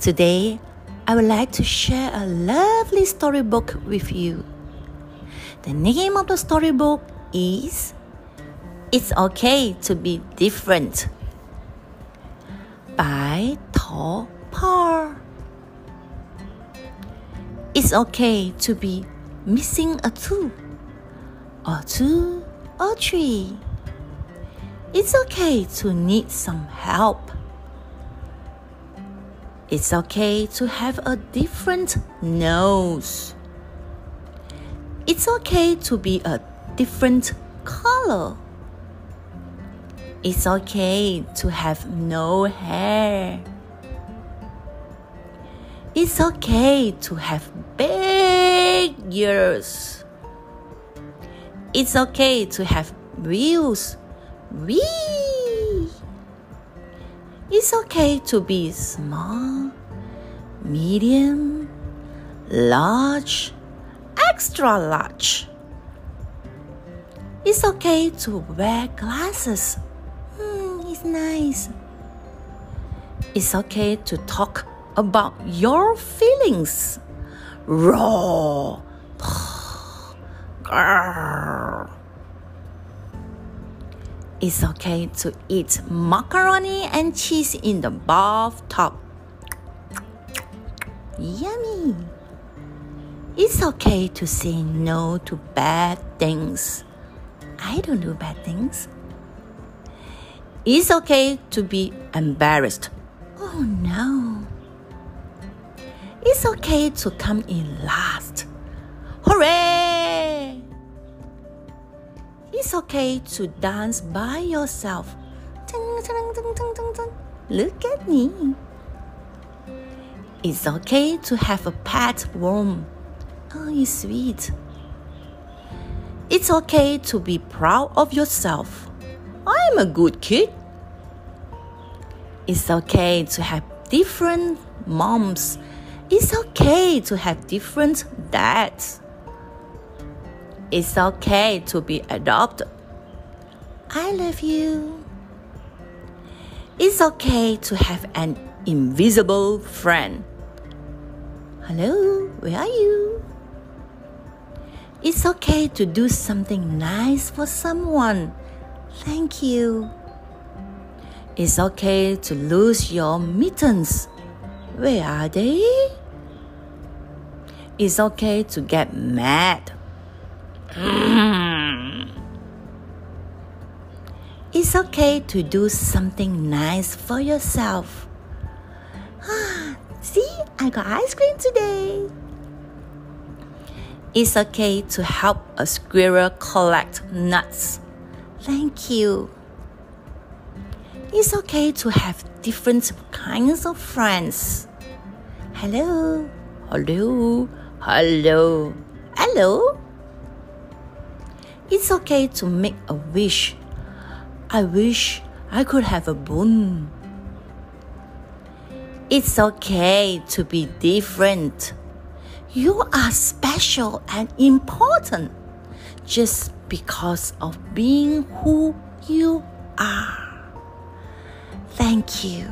Today, I would like to share a lovely storybook with you. The name of the storybook is It's Okay to Be Different by Todd Parr. It's okay to be missing a tooth, or two, or three. It's okay to need some help. It's okay to have a different nose. It's okay to be a different color. It's okay to have no hair. It's okay to have big ears. It's okay to have wheels. Wee! It's okay to be small, medium, large, extra large. It's okay to wear glasses. Hmm, it's nice. It's okay to talk about your feelings. Raw. Grrr. It's okay to eat macaroni and cheese in the bathtub. Yummy. It's okay to say no to bad things. I don't do bad things. It's okay to be embarrassed. Oh no. It's okay to come in last. Hooray! It's okay to dance by yourself. Look at me. It's okay to have a pet worm. Oh, it's sweet. It's okay to be proud of yourself. I'm a good kid. It's okay to have different moms. It's okay to have different dads. It's okay to be adopted. I love you. It's okay to have an invisible friend. Hello, where are you? It's okay to do something nice for someone. Thank you. It's okay to lose your mittens. Where are they? It's okay to get mad. It's okay to do something nice for yourself. See, I got ice cream today. It's okay to help a squirrel collect nuts. Thank you. It's okay to have different kinds of friends. Hello, hello, hello, hello. It's okay to make a wish. I wish I could have a boon. It's okay to be different. You are special and important just because of being who you are. Thank you.